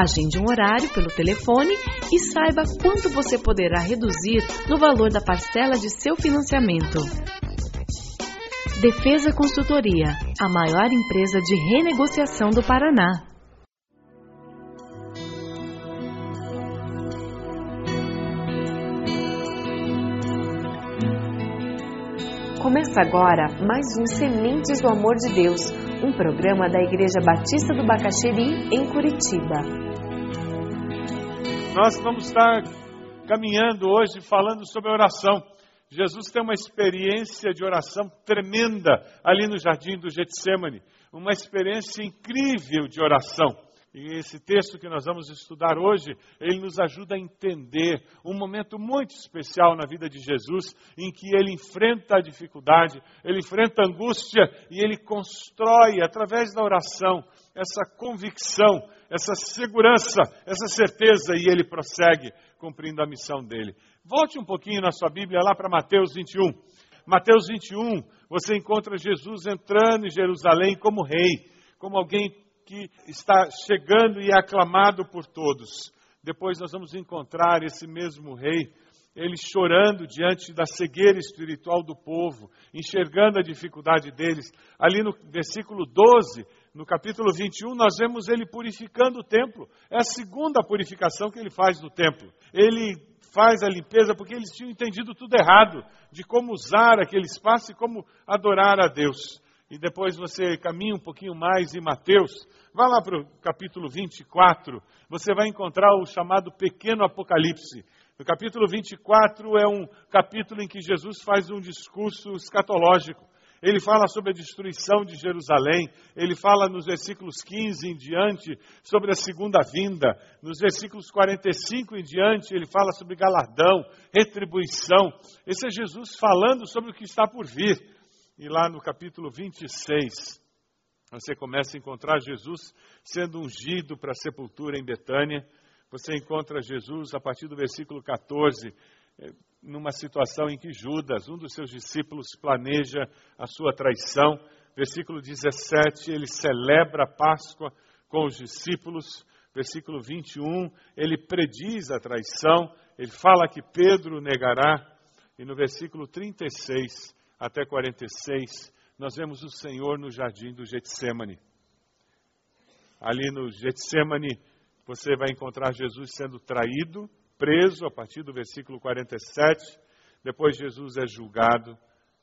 Agende um horário pelo telefone e saiba quanto você poderá reduzir no valor da parcela de seu financiamento. Defesa Consultoria, a maior empresa de renegociação do Paraná. Começa agora mais um Sementes do Amor de Deus, um programa da Igreja Batista do Bacaxeri, em Curitiba. Nós vamos estar caminhando hoje falando sobre oração. Jesus tem uma experiência de oração tremenda ali no jardim do Getsemane, uma experiência incrível de oração. E esse texto que nós vamos estudar hoje, ele nos ajuda a entender um momento muito especial na vida de Jesus, em que ele enfrenta a dificuldade, ele enfrenta a angústia e ele constrói, através da oração, essa convicção, essa segurança, essa certeza, e ele prossegue cumprindo a missão dele. Volte um pouquinho na sua Bíblia lá para Mateus 21. Mateus 21, você encontra Jesus entrando em Jerusalém como rei, como alguém que está chegando e é aclamado por todos. Depois nós vamos encontrar esse mesmo rei, ele chorando diante da cegueira espiritual do povo, enxergando a dificuldade deles. Ali no versículo 12, no capítulo 21, nós vemos ele purificando o templo. É a segunda purificação que ele faz no templo. Ele faz a limpeza porque eles tinham entendido tudo errado de como usar aquele espaço e como adorar a Deus. E depois você caminha um pouquinho mais em Mateus, vá lá para o capítulo 24, você vai encontrar o chamado pequeno Apocalipse. No capítulo 24 é um capítulo em que Jesus faz um discurso escatológico. Ele fala sobre a destruição de Jerusalém, ele fala nos versículos 15 em diante sobre a segunda vinda, nos versículos 45 em diante ele fala sobre galardão, retribuição. Esse é Jesus falando sobre o que está por vir. E lá no capítulo 26, você começa a encontrar Jesus sendo ungido para a sepultura em Betânia. Você encontra Jesus a partir do versículo 14 numa situação em que Judas, um dos seus discípulos, planeja a sua traição. Versículo 17, ele celebra a Páscoa com os discípulos. Versículo 21, ele prediz a traição, ele fala que Pedro negará. E no versículo 36 até 46, nós vemos o Senhor no jardim do Getsemane. Ali no Getsemane, você vai encontrar Jesus sendo traído, preso a partir do versículo 47. Depois Jesus é julgado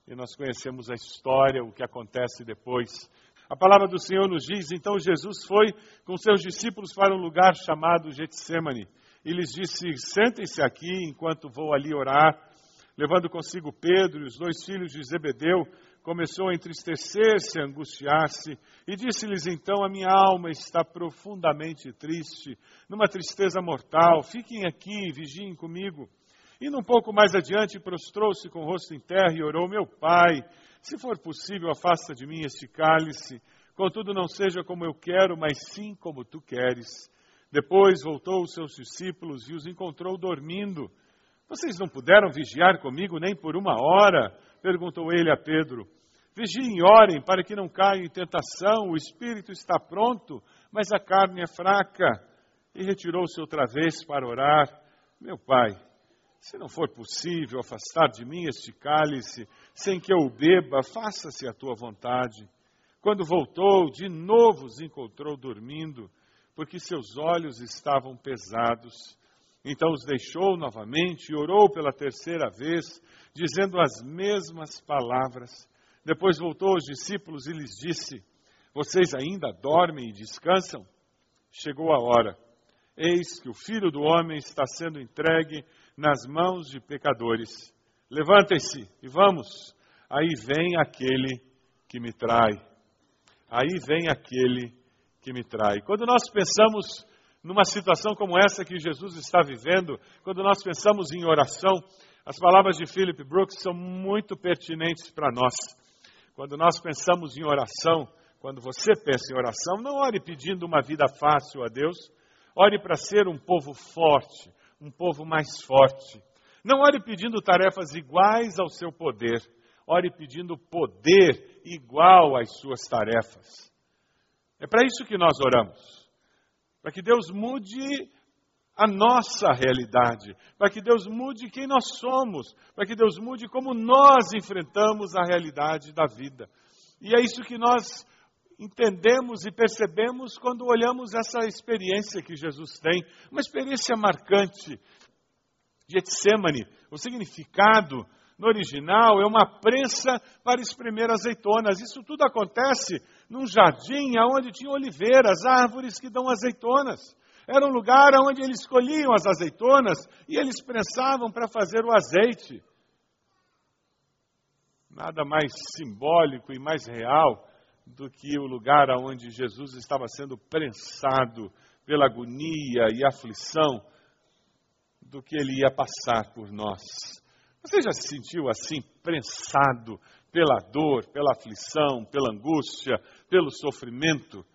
e nós conhecemos a história, o que acontece depois. A palavra do Senhor nos diz: então Jesus foi com seus discípulos para um lugar chamado Getsemane e lhes disse: Sentem-se aqui enquanto vou ali orar. Levando consigo Pedro e os dois filhos de Zebedeu, começou a entristecer-se, a angustiar-se, e disse-lhes então: A minha alma está profundamente triste, numa tristeza mortal. Fiquem aqui, vigiem comigo. Indo um pouco mais adiante, prostrou-se com o rosto em terra e orou: Meu pai, se for possível, afasta de mim este cálice. Contudo, não seja como eu quero, mas sim como tu queres. Depois voltou aos seus discípulos e os encontrou dormindo. Vocês não puderam vigiar comigo nem por uma hora? perguntou ele a Pedro. Vigiem e orem para que não caiam em tentação. O espírito está pronto, mas a carne é fraca. E retirou-se outra vez para orar. Meu pai, se não for possível afastar de mim este cálice, sem que eu o beba, faça-se a tua vontade. Quando voltou, de novo os encontrou dormindo, porque seus olhos estavam pesados. Então os deixou novamente e orou pela terceira vez, dizendo as mesmas palavras. Depois voltou aos discípulos e lhes disse: Vocês ainda dormem e descansam? Chegou a hora. Eis que o filho do homem está sendo entregue nas mãos de pecadores. Levantem-se e vamos. Aí vem aquele que me trai. Aí vem aquele que me trai. Quando nós pensamos numa situação como essa que Jesus está vivendo, quando nós pensamos em oração, as palavras de Philip Brooks são muito pertinentes para nós. Quando nós pensamos em oração, quando você pensa em oração, não ore pedindo uma vida fácil a Deus, ore para ser um povo forte, um povo mais forte. Não ore pedindo tarefas iguais ao seu poder, ore pedindo poder igual às suas tarefas. É para isso que nós oramos para que Deus mude a nossa realidade, para que Deus mude quem nós somos, para que Deus mude como nós enfrentamos a realidade da vida. E é isso que nós entendemos e percebemos quando olhamos essa experiência que Jesus tem, uma experiência marcante. Getsemane, o significado no original é uma prensa para espremer azeitonas. Isso tudo acontece num jardim onde tinha oliveiras, árvores que dão azeitonas. Era um lugar onde eles colhiam as azeitonas e eles prensavam para fazer o azeite. Nada mais simbólico e mais real do que o lugar onde Jesus estava sendo prensado pela agonia e aflição do que ele ia passar por nós. Você já se sentiu assim, prensado pela dor, pela aflição, pela angústia, pelo sofrimento?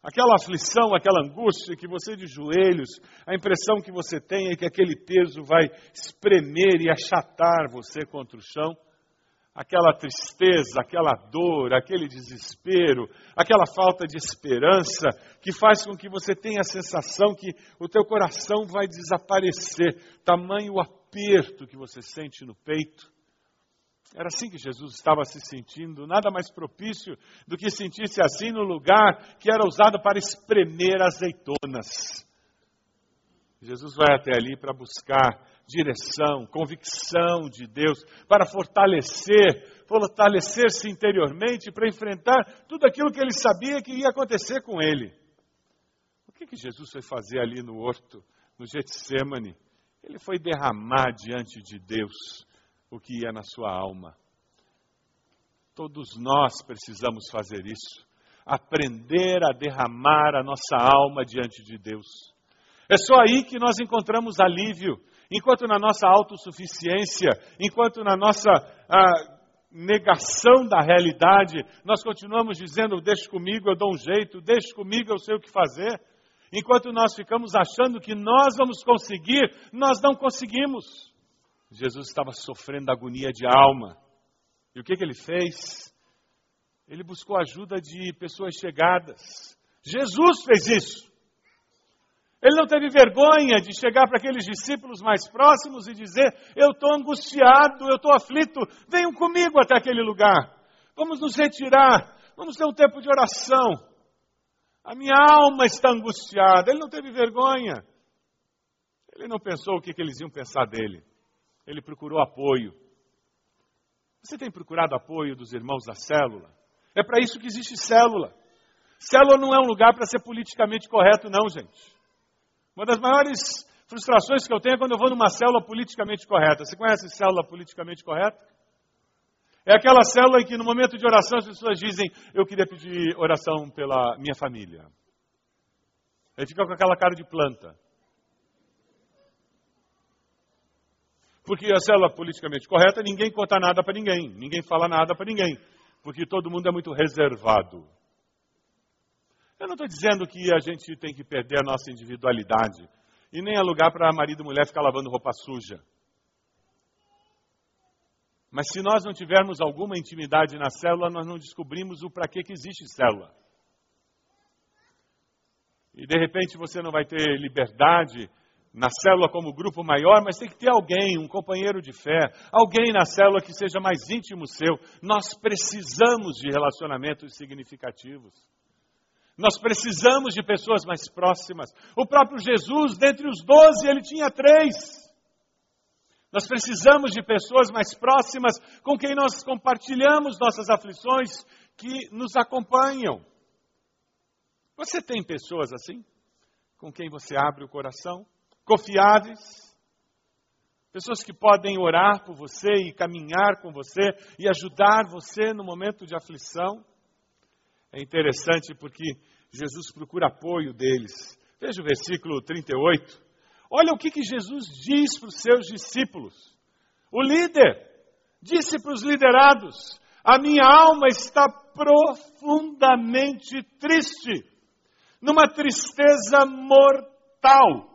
Aquela aflição, aquela angústia que você de joelhos, a impressão que você tem é que aquele peso vai espremer e achatar você contra o chão aquela tristeza, aquela dor, aquele desespero, aquela falta de esperança que faz com que você tenha a sensação que o teu coração vai desaparecer, tamanho aperto que você sente no peito. Era assim que Jesus estava se sentindo, nada mais propício do que sentir-se assim no lugar que era usado para espremer azeitonas. Jesus vai até ali para buscar direção, convicção de Deus, para fortalecer, fortalecer-se interiormente para enfrentar tudo aquilo que ele sabia que ia acontecer com ele. O que, que Jesus foi fazer ali no horto, no Getsemane? Ele foi derramar diante de Deus o que ia na sua alma. Todos nós precisamos fazer isso. Aprender a derramar a nossa alma diante de Deus. É só aí que nós encontramos alívio. Enquanto na nossa autossuficiência, enquanto na nossa ah, negação da realidade, nós continuamos dizendo: deixe comigo, eu dou um jeito, deixe comigo, eu sei o que fazer. Enquanto nós ficamos achando que nós vamos conseguir, nós não conseguimos. Jesus estava sofrendo agonia de alma. E o que, que ele fez? Ele buscou ajuda de pessoas chegadas. Jesus fez isso. Ele não teve vergonha de chegar para aqueles discípulos mais próximos e dizer: Eu estou angustiado, eu estou aflito, venham comigo até aquele lugar. Vamos nos retirar, vamos ter um tempo de oração. A minha alma está angustiada. Ele não teve vergonha. Ele não pensou o que, que eles iam pensar dele. Ele procurou apoio. Você tem procurado apoio dos irmãos da célula? É para isso que existe célula. Célula não é um lugar para ser politicamente correto, não, gente. Uma das maiores frustrações que eu tenho é quando eu vou numa célula politicamente correta. Você conhece célula politicamente correta? É aquela célula em que no momento de oração as pessoas dizem: Eu queria pedir oração pela minha família. Aí fica com aquela cara de planta. Porque a célula politicamente correta, ninguém conta nada para ninguém, ninguém fala nada para ninguém, porque todo mundo é muito reservado. Eu não estou dizendo que a gente tem que perder a nossa individualidade. E nem é lugar para marido e mulher ficar lavando roupa suja. Mas se nós não tivermos alguma intimidade na célula, nós não descobrimos o para que, existe célula. E de repente você não vai ter liberdade na célula como grupo maior, mas tem que ter alguém, um companheiro de fé, alguém na célula que seja mais íntimo seu. Nós precisamos de relacionamentos significativos. Nós precisamos de pessoas mais próximas. O próprio Jesus, dentre os doze, ele tinha três. Nós precisamos de pessoas mais próximas com quem nós compartilhamos nossas aflições, que nos acompanham. Você tem pessoas assim? Com quem você abre o coração? Confiáveis? Pessoas que podem orar por você e caminhar com você e ajudar você no momento de aflição? É interessante porque Jesus procura apoio deles. Veja o versículo 38. Olha o que, que Jesus diz para os seus discípulos. O líder disse para os liderados: A minha alma está profundamente triste, numa tristeza mortal.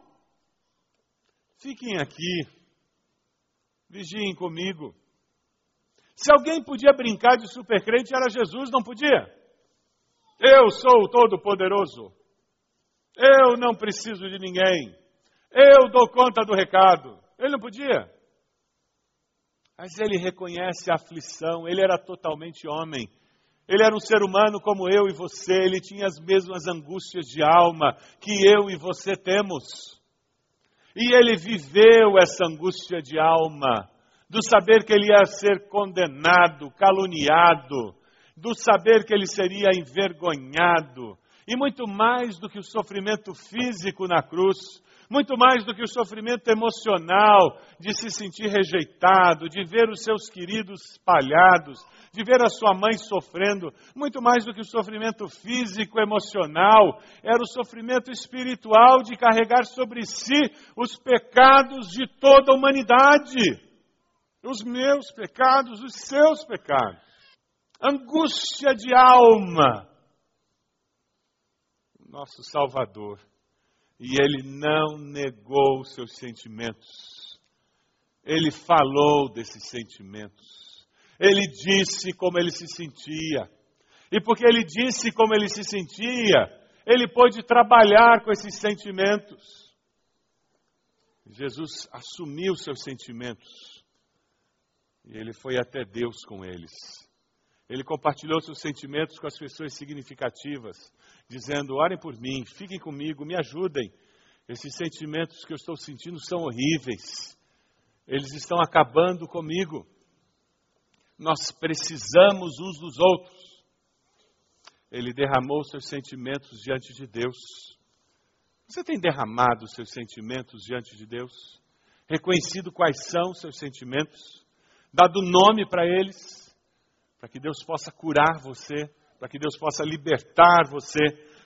Fiquem aqui, vigiem comigo. Se alguém podia brincar de supercrente, era Jesus, não podia? Eu sou o Todo-Poderoso. Eu não preciso de ninguém. Eu dou conta do recado. Ele não podia. Mas ele reconhece a aflição, ele era totalmente homem. Ele era um ser humano como eu e você, ele tinha as mesmas angústias de alma que eu e você temos. E ele viveu essa angústia de alma, do saber que ele ia ser condenado, caluniado, do saber que ele seria envergonhado, e muito mais do que o sofrimento físico na cruz, muito mais do que o sofrimento emocional de se sentir rejeitado, de ver os seus queridos espalhados, de ver a sua mãe sofrendo, muito mais do que o sofrimento físico, emocional, era o sofrimento espiritual de carregar sobre si os pecados de toda a humanidade. Os meus pecados, os seus pecados. Angústia de alma. Nosso Salvador e ele não negou seus sentimentos. Ele falou desses sentimentos. Ele disse como ele se sentia. E porque ele disse como ele se sentia, ele pôde trabalhar com esses sentimentos. Jesus assumiu seus sentimentos. E ele foi até Deus com eles. Ele compartilhou seus sentimentos com as pessoas significativas dizendo: orem por mim, fiquem comigo, me ajudem. Esses sentimentos que eu estou sentindo são horríveis, eles estão acabando comigo. Nós precisamos uns dos outros. Ele derramou seus sentimentos diante de Deus. Você tem derramado seus sentimentos diante de Deus? Reconhecido quais são seus sentimentos? Dado nome para eles? Para que Deus possa curar você para que Deus possa libertar você,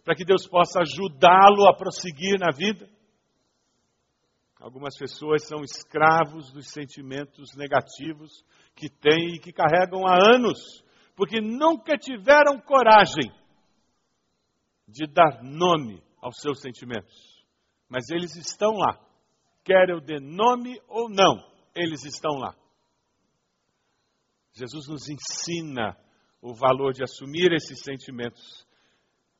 para que Deus possa ajudá-lo a prosseguir na vida. Algumas pessoas são escravos dos sentimentos negativos que têm e que carregam há anos, porque nunca tiveram coragem de dar nome aos seus sentimentos. Mas eles estão lá. Quer eu dê nome ou não, eles estão lá. Jesus nos ensina o valor de assumir esses sentimentos.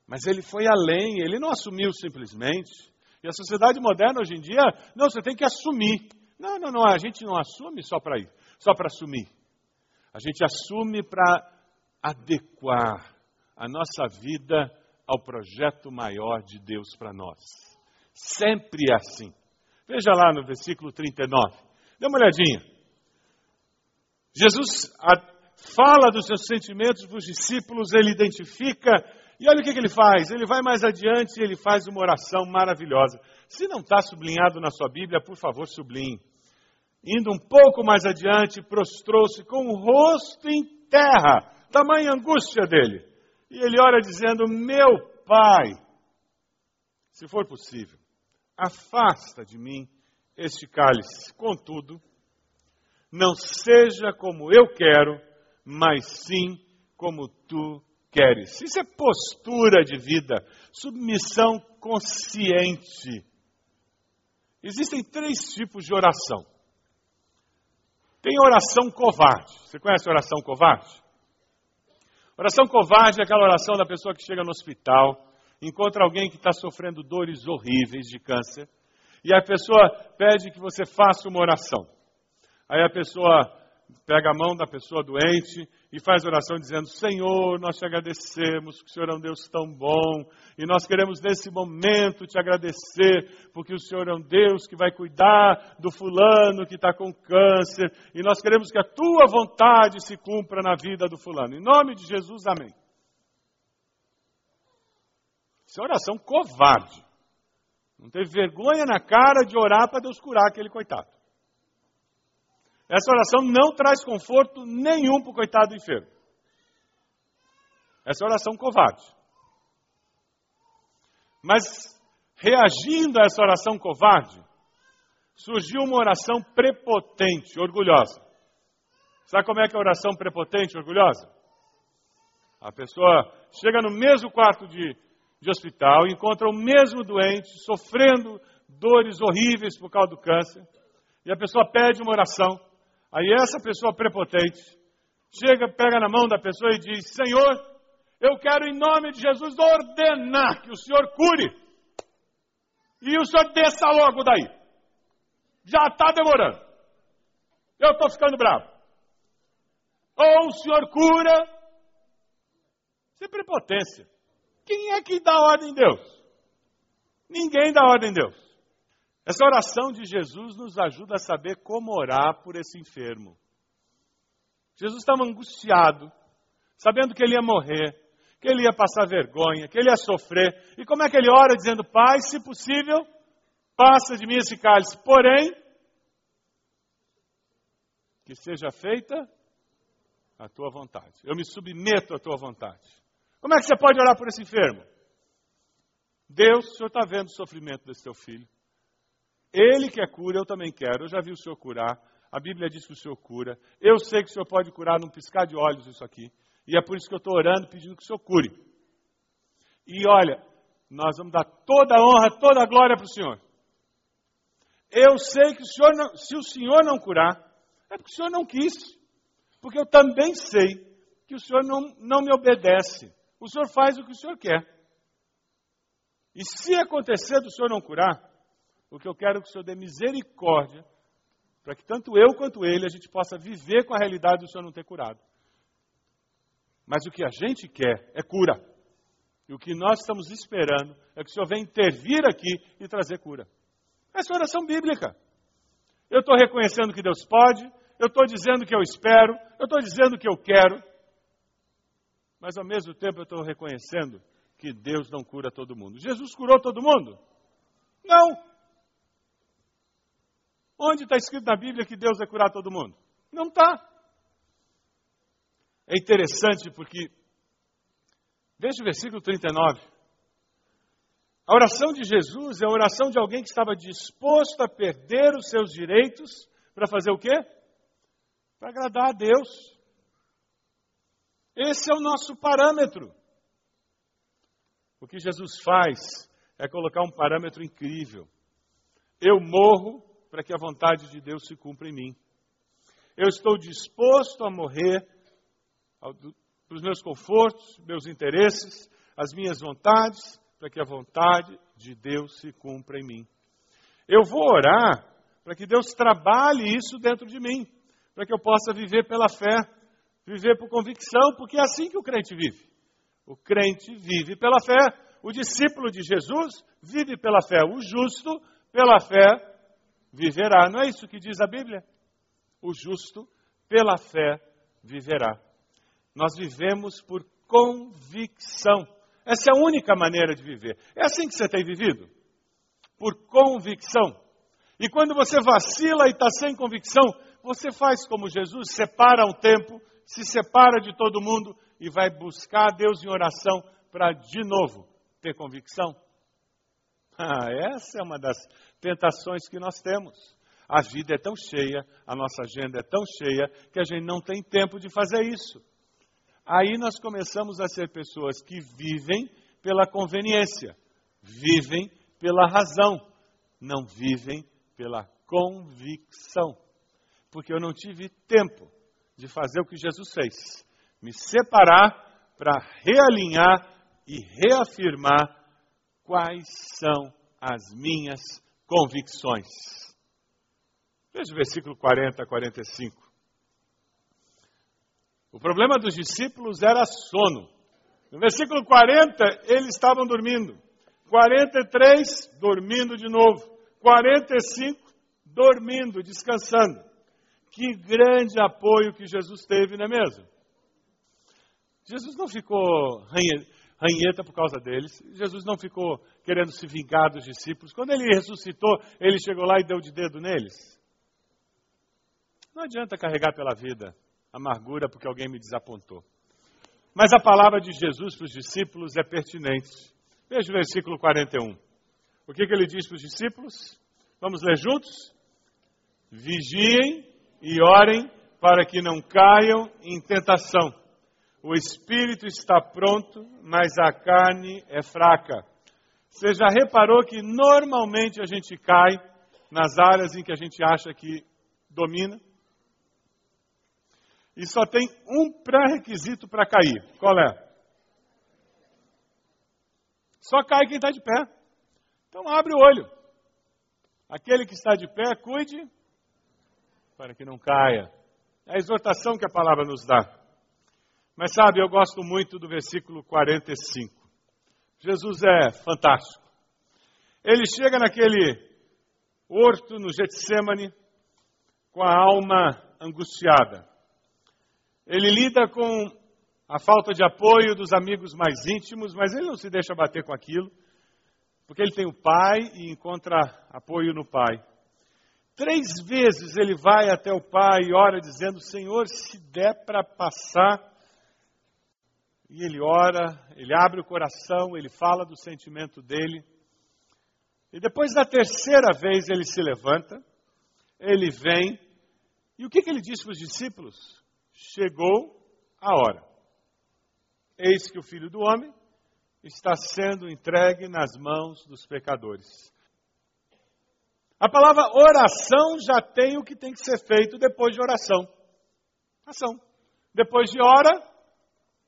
Mas ele foi além, ele não assumiu simplesmente. E a sociedade moderna hoje em dia, não, você tem que assumir. Não, não, não, a gente não assume só para ir, só para assumir. A gente assume para adequar a nossa vida ao projeto maior de Deus para nós. Sempre é assim. Veja lá no versículo 39. Dê uma olhadinha. Jesus fala dos seus sentimentos para os discípulos, ele identifica, e olha o que, que ele faz. Ele vai mais adiante e ele faz uma oração maravilhosa. Se não está sublinhado na sua Bíblia, por favor, sublinhe. Indo um pouco mais adiante, prostrou-se com o rosto em terra, tamanha angústia dele. E ele ora dizendo: Meu Pai, se for possível, afasta de mim este cálice. Contudo, não seja como eu quero, mas sim como tu queres. Isso é postura de vida, submissão consciente. Existem três tipos de oração. Tem oração covarde. Você conhece a oração covarde? Oração covarde é aquela oração da pessoa que chega no hospital, encontra alguém que está sofrendo dores horríveis de câncer, e a pessoa pede que você faça uma oração. Aí a pessoa pega a mão da pessoa doente e faz oração dizendo: Senhor, nós te agradecemos, que o Senhor é um Deus tão bom, e nós queremos nesse momento te agradecer, porque o Senhor é um Deus que vai cuidar do fulano que está com câncer, e nós queremos que a tua vontade se cumpra na vida do fulano. Em nome de Jesus, amém. Isso é oração covarde. Não teve vergonha na cara de orar para Deus curar aquele coitado. Essa oração não traz conforto nenhum para o coitado enfermo. Essa oração covarde. Mas, reagindo a essa oração covarde, surgiu uma oração prepotente, orgulhosa. Sabe como é que é a oração prepotente, orgulhosa? A pessoa chega no mesmo quarto de, de hospital, encontra o mesmo doente, sofrendo dores horríveis por causa do câncer, e a pessoa pede uma oração. Aí essa pessoa prepotente chega, pega na mão da pessoa e diz: Senhor, eu quero em nome de Jesus ordenar que o Senhor cure. E o Senhor desça logo daí. Já está demorando. Eu estou ficando bravo. Ou o Senhor cura. Isso é prepotência. Quem é que dá ordem em Deus? Ninguém dá ordem em Deus. Essa oração de Jesus nos ajuda a saber como orar por esse enfermo. Jesus estava angustiado, sabendo que ele ia morrer, que ele ia passar vergonha, que ele ia sofrer. E como é que ele ora dizendo: Pai, se possível, passa de mim esse cálice. Porém, que seja feita a tua vontade. Eu me submeto à tua vontade. Como é que você pode orar por esse enfermo? Deus, o Senhor está vendo o sofrimento desse teu filho. Ele que é cura, eu também quero. Eu já vi o Senhor curar. A Bíblia diz que o Senhor cura. Eu sei que o Senhor pode curar num piscar de olhos isso aqui. E é por isso que eu estou orando, pedindo que o Senhor cure. E olha, nós vamos dar toda a honra, toda a glória para o Senhor. Eu sei que o Senhor não, se o Senhor não curar, é porque o Senhor não quis. Porque eu também sei que o Senhor não, não me obedece. O Senhor faz o que o Senhor quer. E se acontecer do Senhor não curar, o que eu quero é que o Senhor dê misericórdia para que tanto eu quanto ele a gente possa viver com a realidade do Senhor não ter curado. Mas o que a gente quer é cura. E o que nós estamos esperando é que o Senhor venha intervir aqui e trazer cura. Essa é oração bíblica. Eu estou reconhecendo que Deus pode, eu estou dizendo que eu espero, eu estou dizendo que eu quero, mas ao mesmo tempo eu estou reconhecendo que Deus não cura todo mundo. Jesus curou todo mundo? Não. Onde está escrito na Bíblia que Deus vai curar todo mundo? Não está. É interessante porque, veja o versículo 39. A oração de Jesus é a oração de alguém que estava disposto a perder os seus direitos para fazer o quê? Para agradar a Deus. Esse é o nosso parâmetro. O que Jesus faz é colocar um parâmetro incrível. Eu morro para que a vontade de Deus se cumpra em mim. Eu estou disposto a morrer para os meus confortos, meus interesses, as minhas vontades, para que a vontade de Deus se cumpra em mim. Eu vou orar para que Deus trabalhe isso dentro de mim, para que eu possa viver pela fé, viver por convicção, porque é assim que o crente vive. O crente vive pela fé, o discípulo de Jesus vive pela fé, o justo pela fé viverá. Não é isso que diz a Bíblia? O justo, pela fé, viverá. Nós vivemos por convicção. Essa é a única maneira de viver. É assim que você tem vivido? Por convicção. E quando você vacila e está sem convicção, você faz como Jesus, separa um tempo, se separa de todo mundo e vai buscar Deus em oração para de novo ter convicção. Ah, essa é uma das tentações que nós temos. A vida é tão cheia, a nossa agenda é tão cheia, que a gente não tem tempo de fazer isso. Aí nós começamos a ser pessoas que vivem pela conveniência, vivem pela razão, não vivem pela convicção. porque eu não tive tempo de fazer o que Jesus fez me separar para realinhar e reafirmar quais são as minhas convicções. Veja o versículo 40 a 45. O problema dos discípulos era sono. No versículo 40, eles estavam dormindo. 43, dormindo de novo. 45, dormindo, descansando. Que grande apoio que Jesus teve, não é mesmo? Jesus não ficou ranheta por causa deles. Jesus não ficou querendo se vingar dos discípulos. Quando ele ressuscitou, ele chegou lá e deu de dedo neles. Não adianta carregar pela vida amargura porque alguém me desapontou. Mas a palavra de Jesus para os discípulos é pertinente. Veja o versículo 41. O que, que ele diz para os discípulos? Vamos ler juntos? Vigiem e orem para que não caiam em tentação. O espírito está pronto, mas a carne é fraca. Você já reparou que normalmente a gente cai nas áreas em que a gente acha que domina? E só tem um pré-requisito para cair. Qual é? Só cai quem está de pé. Então abre o olho. Aquele que está de pé, cuide para que não caia. É a exortação que a palavra nos dá. Mas sabe, eu gosto muito do versículo 45. Jesus é fantástico. Ele chega naquele horto no Getsemane com a alma angustiada. Ele lida com a falta de apoio dos amigos mais íntimos, mas ele não se deixa bater com aquilo, porque ele tem o pai e encontra apoio no pai. Três vezes ele vai até o pai e ora dizendo: Senhor, se der para passar. E ele ora, ele abre o coração, ele fala do sentimento dele. E depois da terceira vez ele se levanta, ele vem. E o que, que ele diz para os discípulos? chegou a hora. Eis que o filho do homem está sendo entregue nas mãos dos pecadores. A palavra oração já tem o que tem que ser feito depois de oração. Ação. Depois de hora,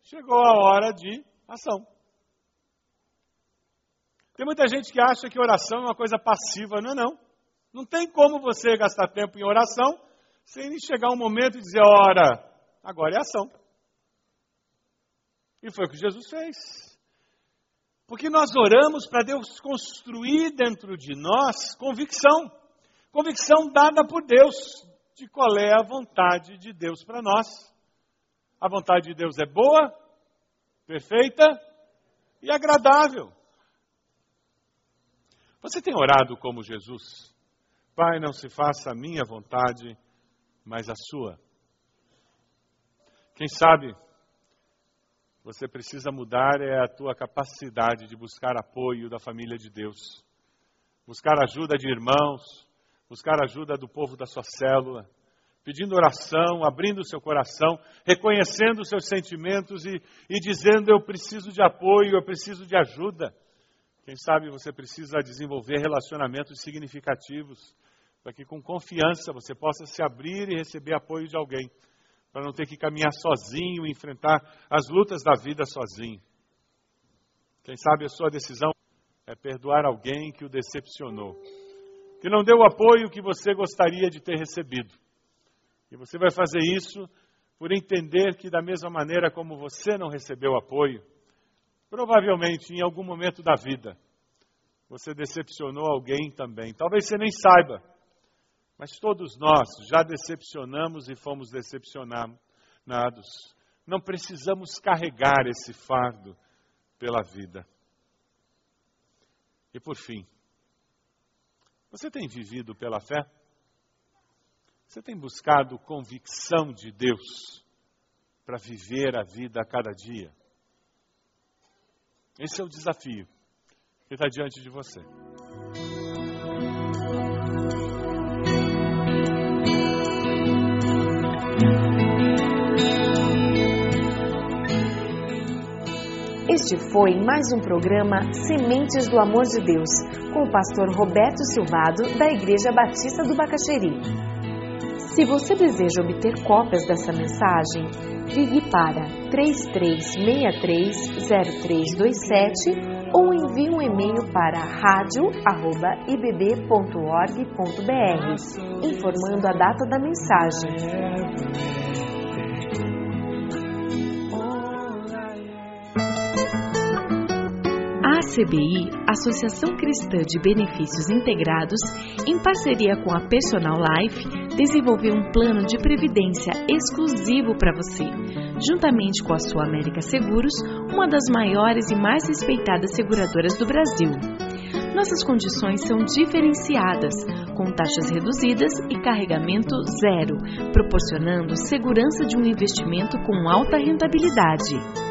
chegou a hora de ação. Tem muita gente que acha que oração é uma coisa passiva. Não é não. Não tem como você gastar tempo em oração sem chegar um momento e dizer, ora, Agora é ação. E foi o que Jesus fez. Porque nós oramos para Deus construir dentro de nós convicção. Convicção dada por Deus de qual é a vontade de Deus para nós. A vontade de Deus é boa, perfeita e agradável. Você tem orado como Jesus? Pai, não se faça a minha vontade, mas a sua. Quem sabe você precisa mudar é a tua capacidade de buscar apoio da família de Deus, buscar ajuda de irmãos, buscar ajuda do povo da sua célula, pedindo oração, abrindo o seu coração, reconhecendo os seus sentimentos e, e dizendo: Eu preciso de apoio, eu preciso de ajuda. Quem sabe você precisa desenvolver relacionamentos significativos para que com confiança você possa se abrir e receber apoio de alguém para não ter que caminhar sozinho e enfrentar as lutas da vida sozinho. Quem sabe a sua decisão é perdoar alguém que o decepcionou, que não deu o apoio que você gostaria de ter recebido. E você vai fazer isso por entender que, da mesma maneira como você não recebeu apoio, provavelmente em algum momento da vida, você decepcionou alguém também. Talvez você nem saiba, mas todos nós já decepcionamos e fomos decepcionados. Não precisamos carregar esse fardo pela vida. E por fim, você tem vivido pela fé? Você tem buscado convicção de Deus para viver a vida a cada dia? Esse é o desafio que está diante de você. Este foi mais um programa Sementes do Amor de Deus, com o pastor Roberto Silvado, da Igreja Batista do Bacaxeri. Se você deseja obter cópias dessa mensagem, ligue para 33630327 ou envie um e-mail para radio@ibb.org.br, informando a data da mensagem. A CBI, Associação Cristã de Benefícios Integrados, em parceria com a Personal Life, desenvolveu um plano de previdência exclusivo para você, juntamente com a Sua América Seguros, uma das maiores e mais respeitadas seguradoras do Brasil. Nossas condições são diferenciadas, com taxas reduzidas e carregamento zero, proporcionando segurança de um investimento com alta rentabilidade.